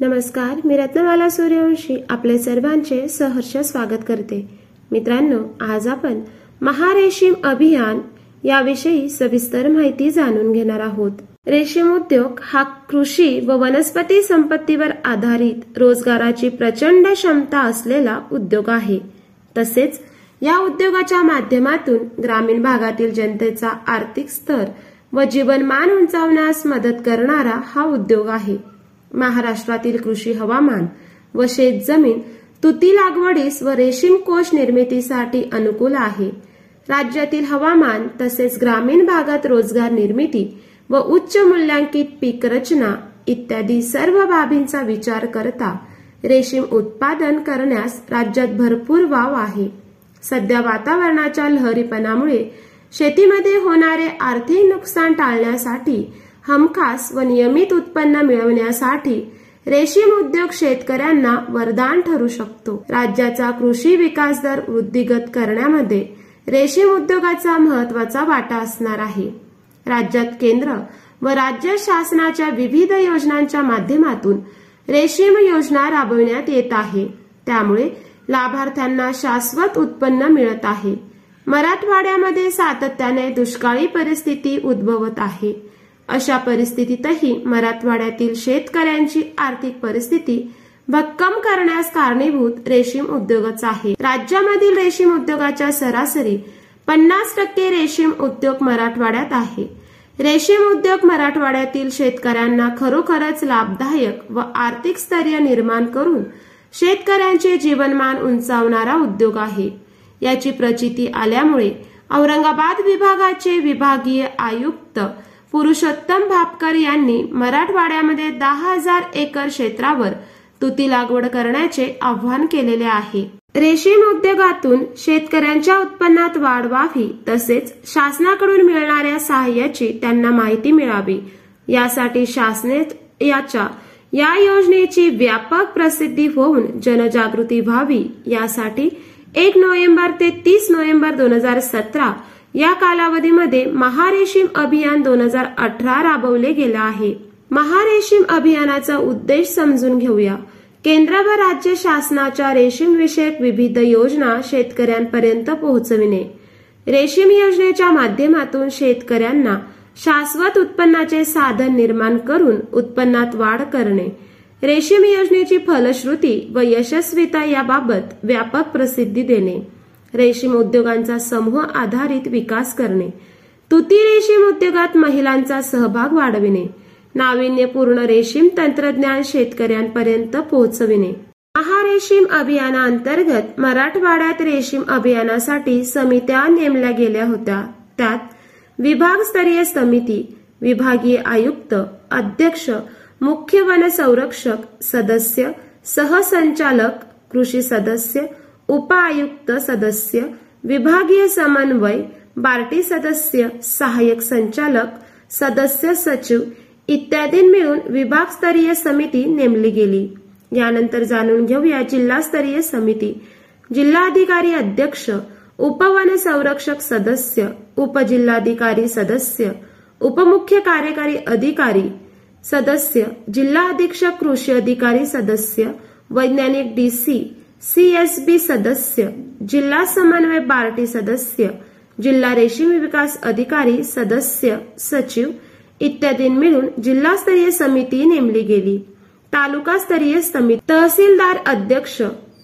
नमस्कार मी रत्नमाला सूर्यवंशी आपले सर्वांचे सहर्ष स्वागत करते. मित्रांनो आज आपण महारेशीम अभियान याविषयी सविस्तर माहिती जाणून घेणार आहोत. रेशीम उद्योग हा कृषी व वनस्पती संपत्तीवर आधारित रोजगाराची प्रचंड क्षमता असलेला उद्योग आहे. तसेच या उद्योगाच्या माध्यमातून ग्रामीण भागातील जनतेचा आर्थिक स्तर व जीवनमान उंचावण्यास मदत करणारा हा उद्योग आहे. महाराष्ट्रातील कृषी हवामान व शेतजमीन तुती लागवडीस व रेशीम कोश निर्मितीसाठी अनुकूल आहे. राज्यातील हवामान तसेच ग्रामीण भागात रोजगार निर्मिती व उच्च मूल्यांकित पीक रचना इत्यादी सर्व बाबींचा विचार करता रेशीम उत्पादन करण्यास राज्यात भरपूर वाव आहे. सध्या वातावरणाच्या लहरीपणामुळे शेतीमध्ये होणारे आर्थिक नुकसान टाळण्यासाठी हमखास व नियमित उत्पन्न मिळवण्यासाठी रेशीम उद्योग शेतकऱ्यांना वरदान ठरू शकतो. राज्याचा कृषी विकास दर वृद्धिगत करण्यामध्ये रेशीम उद्योगाचा महत्त्वाचा वाटा असणार आहे. राज्यात केंद्र व राज्य शासनाच्या विविध योजनांच्या माध्यमातून रेशीम योजना राबविण्यात येत आहे. त्यामुळे लाभार्थ्यांना शाश्वत उत्पन्न मिळत आहे. मराठवाड्यामध्ये सातत्याने दुष्काळी परिस्थिती उद्भवत आहे. अशा परिस्थितीतही मराठवाड्यातील शेतकऱ्यांची आर्थिक परिस्थिती भक्कम करण्यास कारणीभूत रेशीम उद्योगच आहे. राज्यामधील रेशीम उद्योगाच्या सरासरी पन्नास टक्के रेशीम उद्योग मराठवाड्यात आहे. रेशीम उद्योग मराठवाड्यातील शेतकऱ्यांना खरोखरच लाभदायक व आर्थिक स्थैर्य निर्माण करून शेतकऱ्यांचे जीवनमान उंचावणारा उद्योग आहे. याची प्रचिती आल्यामुळे औरंगाबाद विभागाचे विभागीय आयुक्त पुरुषोत्तम भापकर यांनी मराठवाड्यामध्ये दहा हजार एकर क्षेत्रावर तुती लागवड करण्याचे आवाहन केलेले आहे. रेशीम उद्योगातून शेतकऱ्यांच्या उत्पन्नात वाढ व्हावी तसेच शासनाकडून मिळणाऱ्या सहाय्याची त्यांना माहिती मिळावी. यासाठी शासने याच्या या योजनेची व्यापक प्रसिद्धी होऊन जनजागृती व्हावी. यासाठी एक नोव्हेंबर ते तीस नोव्हेंबर दोन हजार सतरा या कालावधीमध्ये महारेशीम अभियान दोन हजार अठरा राबवले गेलं आहे. महारेशीम अभियानाचा उद्देश समजून घेऊया. केंद्र व राज्य शासनाच्या रेशीम विषयक विविध योजना शेतकऱ्यांपर्यंत पोहोचविणे. रेशीम योजनेच्या माध्यमातून शेतकऱ्यांना शाश्वत उत्पन्नाचे साधन निर्माण करून उत्पन्नात वाढ करणे. रेशीम योजनेची फलश्रुती व यशस्वीता याबाबत व्यापक प्रसिद्धी देणे. रेशीम उद्योगांचा समूह आधारित विकास करणे तुती रेशीम उद्योगात महिलांचा सहभाग वाढविणे नाविन्यपूर्ण रेशीम तंत्रज्ञान शेतकऱ्यांपर्यंत पोहोचविणे. महारेशीम अभियानाअंतर्गत मराठवाड्यात रेशीम अभियानासाठी समित्या नेमल्या गेल्या होत्या. त्यात विभागस्तरीय समिती विभागीय आयुक्त अध्यक्ष मुख्य वन संरक्षक सदस्य सहसंचालक कृषी सदस्य उपआयुक्त सदस्य विभागीय समन्वय बार्टी सदस्य सहाय्यक संचालक सदस्य सचिव इत्यादी मिळून विभागस्तरीय समिती नेमली गेली. यानंतर जाणून घेऊया जिल्हास्तरीय समिती. जिल्हाधिकारी अध्यक्ष उपवन संरक्षक सदस्य उपजिल्हाधिकारी सदस्य उपमुख्य कार्यकारी अधिकारी सदस्य जिल्हा अधीक्षक कृषी अधिकारी सदस्य वैज्ञानिक डीसी सीएसबी सदस्य, जिल्हा समन्वय पार्टी सदस्य, जिल्हा रेशीम विकास अधिकारी सदस्य, सचिव इत्यादी मिळून जिल्हास्तरीय समिती नेमली गेली. तालुकास्तरीय समिती तहसीलदार अध्यक्ष,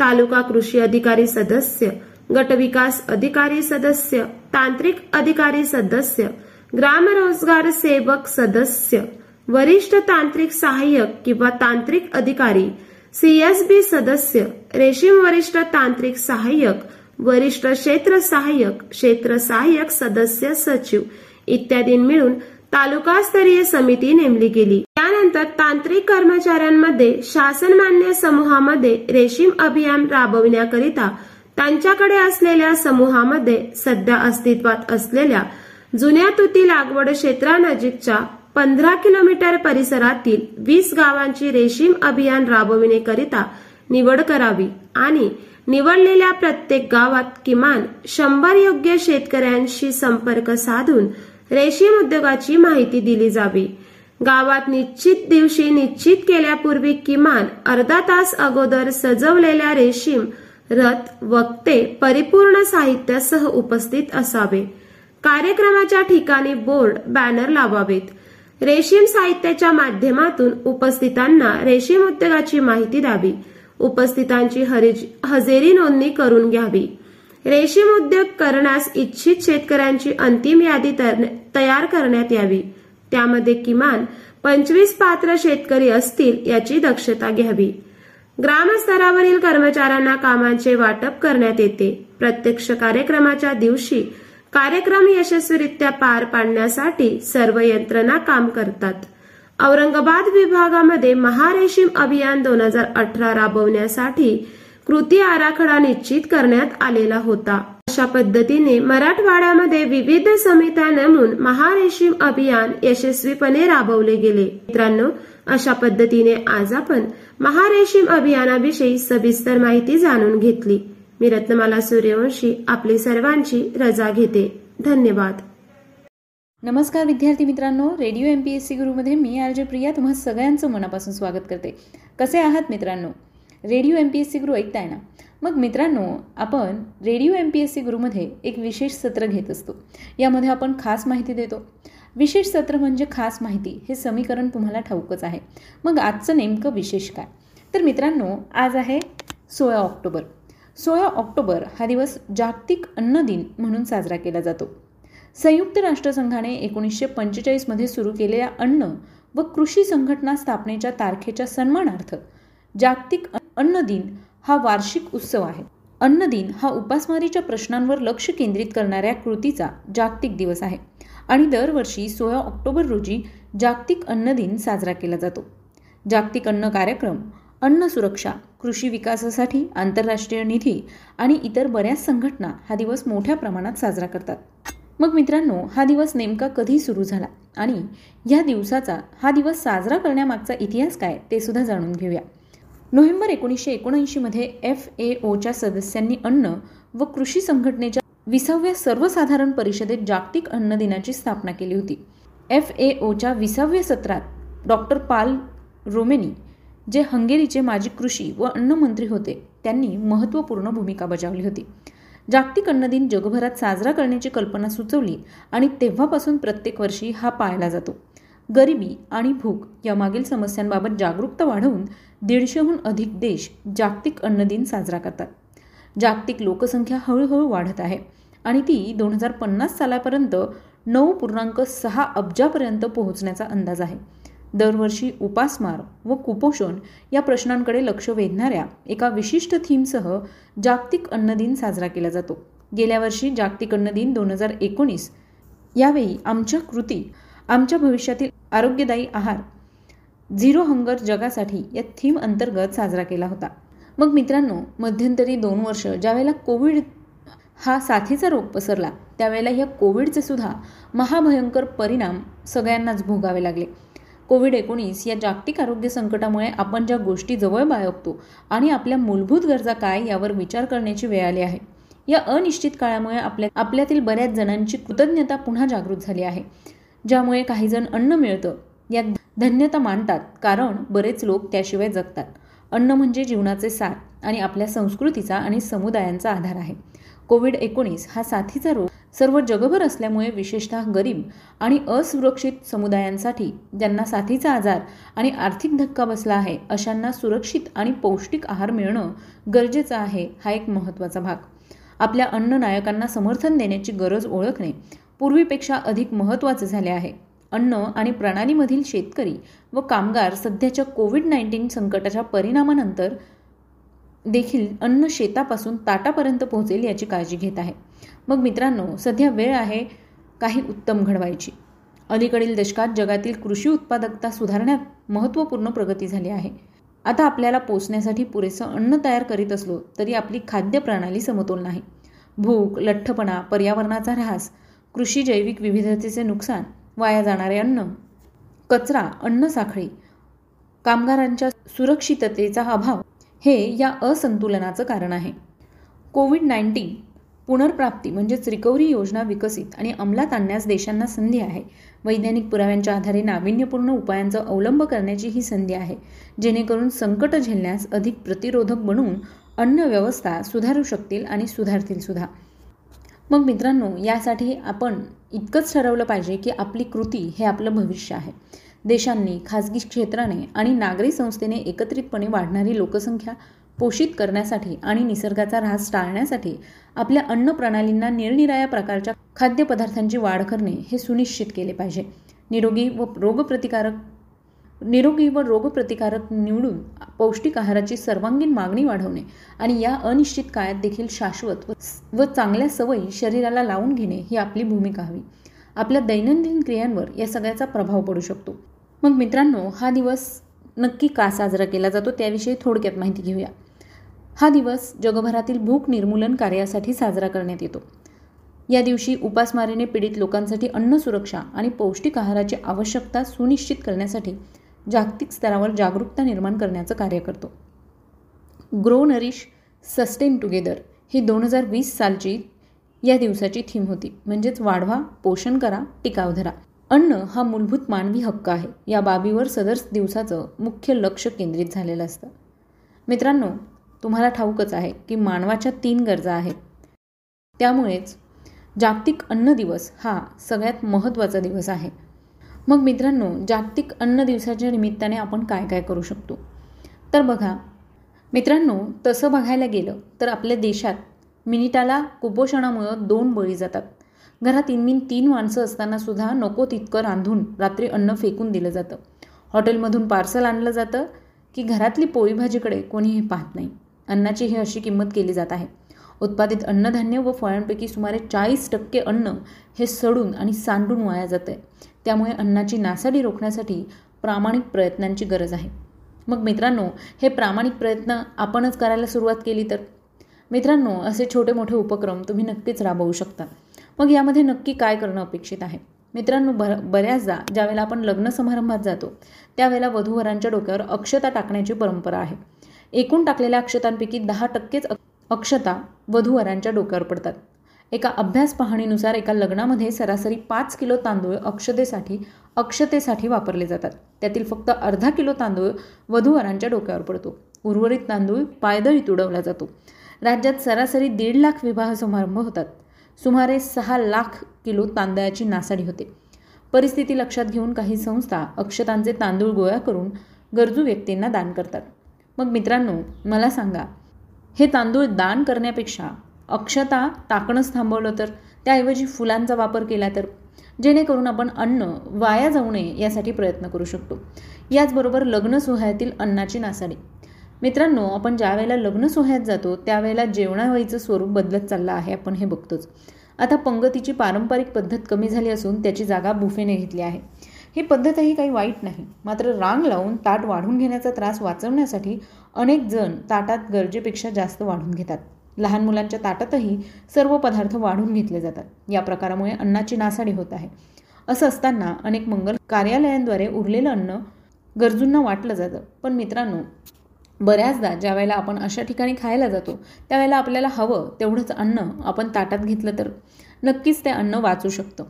तालुका कृषी अधिकारी सदस्य गट विकास अधिकारी सदस्य, तांत्रिक अधिकारी सदस्य, ग्राम रोज़गार सेवक सदस्य, वरिष्ठ तांत्रिक सहाय्यक किंवा तांत्रिक अधिकारी सीएसबी सदस्य रेशीम वरिष्ठ तांत्रिक सहाय्यक वरिष्ठ क्षेत्र सहाय्यक क्षेत्र सहाय्यक सदस्य सचिव इत्यादी मिळून तालुकास्तरीय समिती नेमली गेली. त्यानंतर तांत्रिक कर्मचाऱ्यांमध्ये शासनमान्य समूहामध्ये रेशीम अभियान राबविण्याकरिता त्यांच्याकडे असलेल्या समूहामध्ये सध्या अस्तित्वात असलेल्या जुन्या तुती लागवड क्षेत्रानजीकच्या पंधरा किलोमीटर परिसरातील वीस गावांची रेशीम अभियान राबविण्याकरिता निवड करावी आणि निवडलेल्या प्रत्येक गावात किमान शंभर योग्य शेतकऱ्यांशी संपर्क साधून रेशीम उद्योगाची माहिती दिली जावी. गावात निश्चित दिवशी निश्चित केल्यापूर्वी किमान अर्धा तास अगोदर सजवलेल्या रेशीम रथ वक्ते परिपूर्ण साहित्यासह उपस्थित असावे. कार्यक्रमाच्या ठिकाणी बोर्ड बॅनर लावावेत. रेशीम साहित्याच्या माध्यमातून उपस्थितांना रेशीम उद्योगाची माहिती द्यावी. उपस्थितांची हजेरी नोंदणी करून घ्यावी. रेशीम उद्योग करण्यास इच्छित शेतकऱ्यांची अंतिम यादी तयार करण्यात यावी. त्यामध्ये किमान पंचवीस पात्र शेतकरी असतील याची दक्षता घ्यावी. ग्रामस्तरावरील कर्मचाऱ्यांना कामांचे वाटप करण्यात येते. प्रत्यक्ष कार्यक्रमाच्या दिवशी कार्यक्रम यशस्वीरित्या पार पाडण्यासाठी सर्व यंत्रणा काम करतात. औरंगाबाद विभागामध्ये महारेशीम अभियान दोन हजार अठरा राबवण्यासाठी कृती आराखडा निश्चित करण्यात आलेला होता. अशा पद्धतीने मराठवाड्यामध्ये विविध समित्या नेमून महारेशीम अभियान यशस्वीपणे राबवले गेले. मित्रांनो अशा पद्धतीने आज आपण महारेशीम अभियानाविषयी सविस्तर माहिती जाणून घेतली. मी रत्नमाला सूर्यवंशी आपली सर्वांची रजा घेते. धन्यवाद. नमस्कार विद्यार्थी मित्रांनो radio M P S C गुरुमध्ये मी आर जे प्रिया तुम्हा सगळ्यांचं मनापासून स्वागत करते. कसे आहात मित्रांनो? Radio M P S C Guru ऐकताय ना? मग मित्रांनो आपण radio M P S C गुरुमध्ये एक विशेष सत्र घेत असतो. यामध्ये आपण खास माहिती देतो. विशेष सत्र म्हणजे खास माहिती हे समीकरण तुम्हाला ठाऊकच आहे. मग आजचं नेमकं विशेष काय? तर मित्रांनो आज आहे सोळा ऑक्टोबर. सोळा ऑक्टोबर हा दिवस जागतिक अन्न दिन म्हणून साजरा केला जातो. संयुक्त राष्ट्रसंघाने एकोणीसशे पंचेचाळीसमध्ये सुरू केलेल्या अन्न व कृषी संघटना स्थापनेच्या तारखेच्या सन्मानार्थ जागतिक अन्न दिन हा वार्षिक उत्सव आहे. अन्न दिन हा उपासमारीच्या प्रश्नांवर लक्ष केंद्रित करणाऱ्या कृतीचा जागतिक दिवस आहे आणि दरवर्षी सोळा ऑक्टोबर रोजी जागतिक अन्न दिन साजरा केला जातो. जागतिक अन्न कार्यक्रम अन्न सुरक्षा कृषी विकासासाठी आंतरराष्ट्रीय निधी आणि इतर बऱ्याच संघटना हा दिवस मोठ्या प्रमाणात साजरा करतात. मग मित्रांनो हा दिवस नेमका कधी सुरू झाला आणि या दिवसाचा हा दिवस साजरा करण्यामागचा इतिहास काय ते सुद्धा जाणून घेऊया. नोव्हेंबर एकोणीसशे एकोणऐंशीमध्ये एफ ए ओच्या सदस्यांनी अन्न व कृषी संघटनेच्या विसाव्या सर्वसाधारण परिषदेत जागतिक अन्न दिनाची स्थापना केली होती. एफ ए ओच्या विसाव्या सत्रात डॉक्टर पाल रोमेनी जे हंगेरीचे माजी कृषी व अन्नमंत्री होते त्यांनी महत्त्वपूर्ण भूमिका बजावली होती. जागतिक अन्न दिन जगभरात साजरा करण्याची कल्पना सुचवली आणि तेव्हापासून प्रत्येक वर्षी हा पाळला जातो. गरिबी आणि भूक यामागील समस्यांबाबत जागरूकता वाढवून दीडशेहून अधिक देश जागतिक अन्न दिन साजरा करतात. जागतिक लोकसंख्या हळूहळू वाढत आहे आणि ती दोन हजार पन्नास सालापर्यंत नऊ पूर्णांक सहा अब्जापर्यंत पोहोचण्याचा अंदाज आहे. दरवर्षी उपासमार व कुपोषण या प्रश्नांकडे लक्ष वेधणाऱ्या एका विशिष्ट थीमसह जागतिक अन्न दिन साजरा केला जातो. गेल्या वर्षी जागतिक अन्न दिन दोन हजार एकोणीस. यावेळी आमच्या कृती आमच्या भविष्यातील आरोग्यदायी आहार झिरो हंगर जगासाठी या थीम अंतर्गत साजरा केला होता. मग मित्रांनो मध्यंतरी दोन वर्ष ज्यावेळेला कोविड हा साथीचा रोग पसरला त्यावेळेला या कोविडचे सुद्धा महाभयंकर परिणाम सगळ्यांनाच भोगावे लागले. कोविड एकोणीस या जागतिक आरोग्य संकटामुळे आपण ज्या गोष्टी जवळ बाळगतो आणि आपल्या मूलभूत गरजा काय यावर विचार करण्याची वेळ आली आहे. या अनिश्चित काळामुळे आपल्या आपल्यातील बऱ्याच जणांची कृतज्ञता पुन्हा जागृत झाली आहे. ज्यामुळे काही जण अन्न मिळतं यात धन्यता मानतात कारण बरेच लोक त्याशिवाय जगतात. अन्न म्हणजे जीवनाचे सार आणि आपल्या संस्कृतीचा आणि समुदायांचा आधार आहे. कोविड एकोणीस हा साथीचा रोग सर्व जगभर असल्यामुळे विशेषतः गरीब आणि असुरक्षित समुदायांसाठी ज्यांना साथीचा आजार आणि आर्थिक धक्का बसला आहे अशांना सुरक्षित आणि पौष्टिक आहार मिळणं गरजेचं आहे हा एक महत्त्वाचा भाग. आपल्या अन्न नायकांना समर्थन देण्याची गरज ओळखणे पूर्वीपेक्षा अधिक महत्त्वाचे झाले आहे. अन्न आणि प्रणालीमधील शेतकरी व कामगार सध्याच्या कोविड नाईन्टीन संकटाच्या परिणामानंतर देखील अन्न शेतापासून ताटापर्यंत पोहोचेल याची काळजी घेत आहे. मग मित्रांनो सध्या वेळ आहे काही उत्तम घडवायची. अलीकडील दशकात जगातील कृषी उत्पादकता सुधारण्यात महत्त्वपूर्ण प्रगती झाली आहे. आता आपल्याला पोचण्यासाठी पुरेसं अन्न तयार करीत असलो तरी आपली खाद्य प्रणाली समतोल नाही. भूक लठ्ठपणा पर्यावरणाचा ऱ्हास कृषी जैविक विविधतेचे नुकसान वाया जाणारे अन्न कचरा अन्न साखळी कामगारांच्या सुरक्षिततेचा अभाव हे या असंतुलनाचं कारण आहे. कोविड नाईन्टीन पुनर्प्राप्ती म्हणजेच रिकव्हरी योजना विकसित आणि अंमलात आणण्यास देशांना संधी आहे. वैज्ञानिक पुराव्यांच्या आधारे नाविन्यपूर्ण उपायांचा अवलंब करण्याची ही संधी आहे जेणेकरून संकट झेलण्यास अधिक प्रतिरोधक बनून अन्न व्यवस्था सुधारू शकतील आणि सुधारतील सुद्धा. मग मित्रांनो यासाठी आपण इतकंच ठरवलं पाहिजे की आपली कृती हे आपलं भविष्य आहे. देशांनी खाजगी क्षेत्राने आणि नागरी संस्थेने एकत्रितपणे वाढणारी लोकसंख्या पोषित करण्यासाठी आणि निसर्गाचा ऱ्हास टाळण्यासाठी आपल्या अन्न प्रणालींना निरनिराळ्या प्रकारच्या खाद्यपदार्थांची वाढ करणे हे सुनिश्चित केले पाहिजे. निरोगी व रोगप्रतिकारक निरोगी व रोगप्रतिकारक निवडून पौष्टिक आहाराची सर्वांगीण मागणी वाढवणे आणि या अनिश्चित काळात देखील शाश्वत व चांगल्या सवयी शरीराला लावून घेणे ही आपली भूमिका हवी. आपल्या दैनंदिन क्रियांवर या सगळ्याचा प्रभाव पडू शकतो. मग मित्रांनो हा दिवस नक्की का साजरा केला जातो त्याविषयी थोडक्यात माहिती घेऊया. हा दिवस जगभरातील भूक निर्मूलन कार्यासाठी साजरा करण्यात येतो. या दिवशी उपासमारीने पीडित लोकांसाठी अन्न सुरक्षा आणि पौष्टिक आहाराची आवश्यकता सुनिश्चित करण्यासाठी जागतिक स्तरावर जागरूकता निर्माण करण्याचं कार्य करतो. ग्रो नरिश सस्टेन टुगेदर ही दोन हजार वीस सालची या दिवसाची थीम होती. म्हणजेच वाढवा पोषण करा टिकाव धरा. अन्न हा मूलभूत मानवी हक्क आहे. या बाबीवर सदर दिवसाचं मुख्य लक्ष केंद्रित झालेलं असतं. मित्रांनो तुम्हाला ठाऊकच आहे की मानवाच्या तीन गरजा आहेत. त्यामुळेच जागतिक अन्न दिवस हा सगळ्यात महत्त्वाचा दिवस आहे. मग मित्रांनो जागतिक अन्न दिवसाच्या निमित्ताने आपण काय काय करू शकतो? तर बघा मित्रांनो तसं बघायला गेलं तर आपल्या देशात मिनिटाला कुपोषणामुळं दोन बळी जातात. घरात इनमिन तीन माणसं असताना सुद्धा नको तितकं रांधून रात्री अन्न फेकून दिलं जातं. हॉटेलमधून पार्सल आणलं जातं की घरातली पोळी भाजीकडे कोणीही पाहत नाही. अन्नाची ही अशी किंमत केली जात आहे. उत्पादित अन्नधान्य व फळांपैकी सुमारे चाळीस टक्के अन्न हे सडून आणि सांडून वाया जातं आहे त्यामुळे अन्नाची नासाडी रोखण्यासाठी प्रामाणिक प्रयत्नांची गरज आहे. मग मित्रांनो हे प्रामाणिक प्रयत्न आपणच करायला सुरुवात केली तर? मित्रांनो असे छोटे मोठे उपक्रम तुम्ही नक्कीच राबवू शकता. मग यामध्ये नक्की काय करणं अपेक्षित आहे? मित्रांनो बर बऱ्याचदा ज्यावेळेला आपण लग्न समारंभात जातो त्यावेळेला वधूवरांच्या डोक्यावर अक्षता टाकण्याची परंपरा आहे. एकूण टाकलेल्या अक्षतांपैकी दहा टक्केच अक्षता वधूवरांच्या डोक्यावर पडतात. एका अभ्यास पाहणीनुसार एका लग्नामध्ये सरासरी पाच किलो तांदूळ अक्षतेसाठी अक्षतेसाठी वापरले जातात. त्यातील फक्त अर्धा किलो तांदूळ वधूवरांच्या डोक्यावर पडतो. उर्वरित तांदूळ पायदळी तुडवला जातो. राज्यात सरासरी दीड लाख विवाह समारंभ होतात. सुमारे सहा लाख किलो तांदळाची नासाडी होते. परिस्थिती लक्षात घेऊन काही संस्था अक्षतांचे तांदूळ गोळा करून गरजू व्यक्तींना दान करतात. मग मित्रांनो मला सांगा हे तांदूळ दान करण्यापेक्षा अक्षता टाकणंच थांबवलं तर? त्याऐवजी फुलांचा वापर केला तर? जेणेकरून आपण अन्न वाया जाऊ नये यासाठी प्रयत्न करू शकतो. याचबरोबर लग्न सोहळ्यातील अन्नाची नासाडी. मित्रांनो आपण ज्या वेळेला लग्न सोहळ्यात जातो त्यावेळेला जेवणावळीचं स्वरूप बदलत चाललं आहे आपण हे बघतोच. आता पंगतीची पारंपरिक पद्धत कमी झाली असून त्याची जागा बुफेने घेतली आहे. ही पद्धतही काही वाईट नाही मात्र रांग लावून ताट वाढून घेण्याचा त्रास वाचवण्यासाठी अनेक जण ताटात गरजेपेक्षा जास्त वाढून घेतात. लहान मुलांच्या ताटातही सर्व पदार्थ वाढून घेतले जातात. या प्रकारामुळे अन्नाची नासाडी होत आहे. असं असताना अनेक मंगल कार्यालयांद्वारे उरलेलं अन्न गरजूंना वाटलं जातं. पण मित्रांनो बऱ्याचदा ज्या वेळेला आपण अशा ठिकाणी खायला जातो त्यावेळेला आपल्याला हवं तेवढंच अन्न आपण ताटात घेतलं तर नक्कीच ते अन्न वाचू शकतं.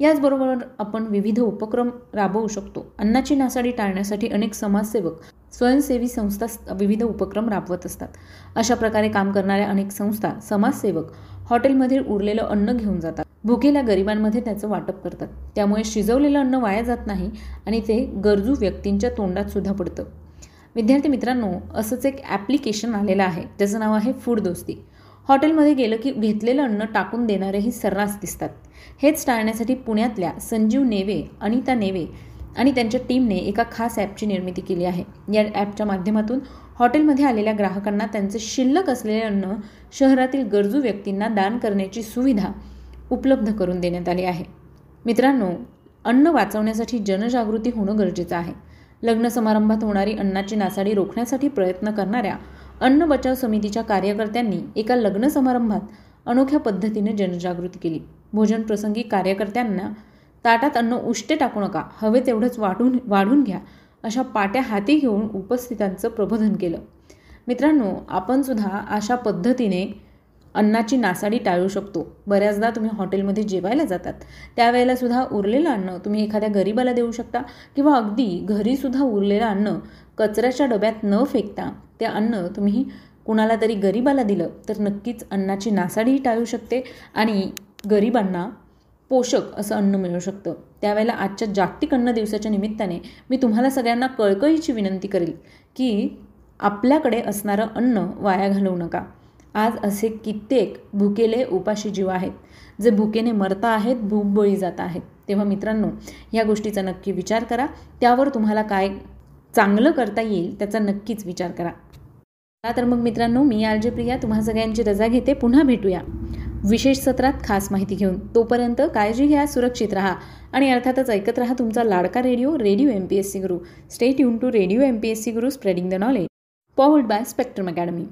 याचबरोबर आपण विविध उपक्रम राबवू शकतो. अन्नाची नासाडी टाळण्यासाठी अनेक समाजसेवक स्वयंसेवी संस्था विविध उपक्रम राबवत असतात. अशा प्रकारे काम करणाऱ्या अनेक संस्था समाजसेवक हॉटेलमधील उरलेलं अन्न घेऊन जातात. भुकेल्या गरिबांमध्ये त्याचं वाटप करतात. त्यामुळे शिजवलेलं अन्न वाया जात नाही आणि ते गरजू व्यक्तींच्या तोंडात सुद्धा पडतं. विद्यार्थी मित्रांनो असंच एक ॲप्लिकेशन आलेलं आहे. त्याचं नाव आहे फूड दोस्ती हॉटेलमध्ये गेलं की घेतलेलं अन्न टाकून देणारेही सर्रास दिसतात. हेच टाळण्यासाठी पुण्यातल्या संजीव नेवे अनिता नेवे आणि त्यांच्या टीमने एका खास ॲपची निर्मिती केली आहे. या ॲपच्या माध्यमातून हॉटेलमध्ये आलेल्या ग्राहकांना त्यांचे शिल्लक असलेले अन्न शहरातील गरजू व्यक्तींना दान करण्याची सुविधा उपलब्ध करून देण्यात आली आहे. मित्रांनो अन्न वाचवण्यासाठी जनजागृती होणं गरजेचं आहे. लग्न समारंभात होणारी अन्नाची नासाडी रोखण्यासाठी प्रयत्न करणाऱ्या अन्न बचाव समितीच्या कार्यकर्त्यांनी एका लग्न समारंभात अनोख्या पद्धतीने जनजागृती केली. भोजन प्रसंगी कार्यकर्त्यांना ताटात अन्न उष्टे टाकू नका हवे तेवढंच वाढून वाढून घ्या अशा पाट्या हाती घेऊन उपस्थितांचं प्रबोधन केलं. मित्रांनो आपण सुद्धा अशा पद्धतीने अन्नाची नासाडी टाळू शकतो. बऱ्याचदा तुम्ही हॉटेलमध्ये जेवायला जातात. त्यावेळेलासुद्धा उरलेलं अन्न तुम्ही एखाद्या गरीबाला देऊ शकता किंवा अगदी घरीसुद्धा उरलेलं अन्न कचऱ्याच्या डब्यात न फेकता ते अन्न तुम्ही कुणाला तरी गरिबाला दिलं तर नक्कीच अन्नाची नासाडीही टाळू शकते आणि गरिबांना पोषक असं अन्न मिळू शकतं. त्यावेळेला आजच्या जागतिक अन्न दिवसाच्या निमित्ताने मी तुम्हाला सगळ्यांना कळकळीची विनंती करेल की आपल्याकडे असणारं अन्न वाया घालवू नका. आज असे कित्येक भुकेले उपाशी जीव आहेत. जे भुकेने मरता आहेत भूकबळी जात आहेत. तेव्हा मित्रांनो या गोष्टीचा नक्की विचार करा. त्यावर तुम्हाला काय चांगलं करता येईल त्याचा नक्कीच विचार करा. तर मग मित्रांनो मी आरजे प्रिया तुम्हा सगळ्यांची रजा घेते. पुन्हा भेटूया. विशेष सत्रात खास माहिती घेऊन. तोपर्यंत काळजी घ्या सुरक्षित राहा. आणि अर्थातच ऐकत राहा तुमचा लाडका radio radio M P S C Guru stay युन to radio M P S C Guru spreading the knowledge powered by Spectrum Academy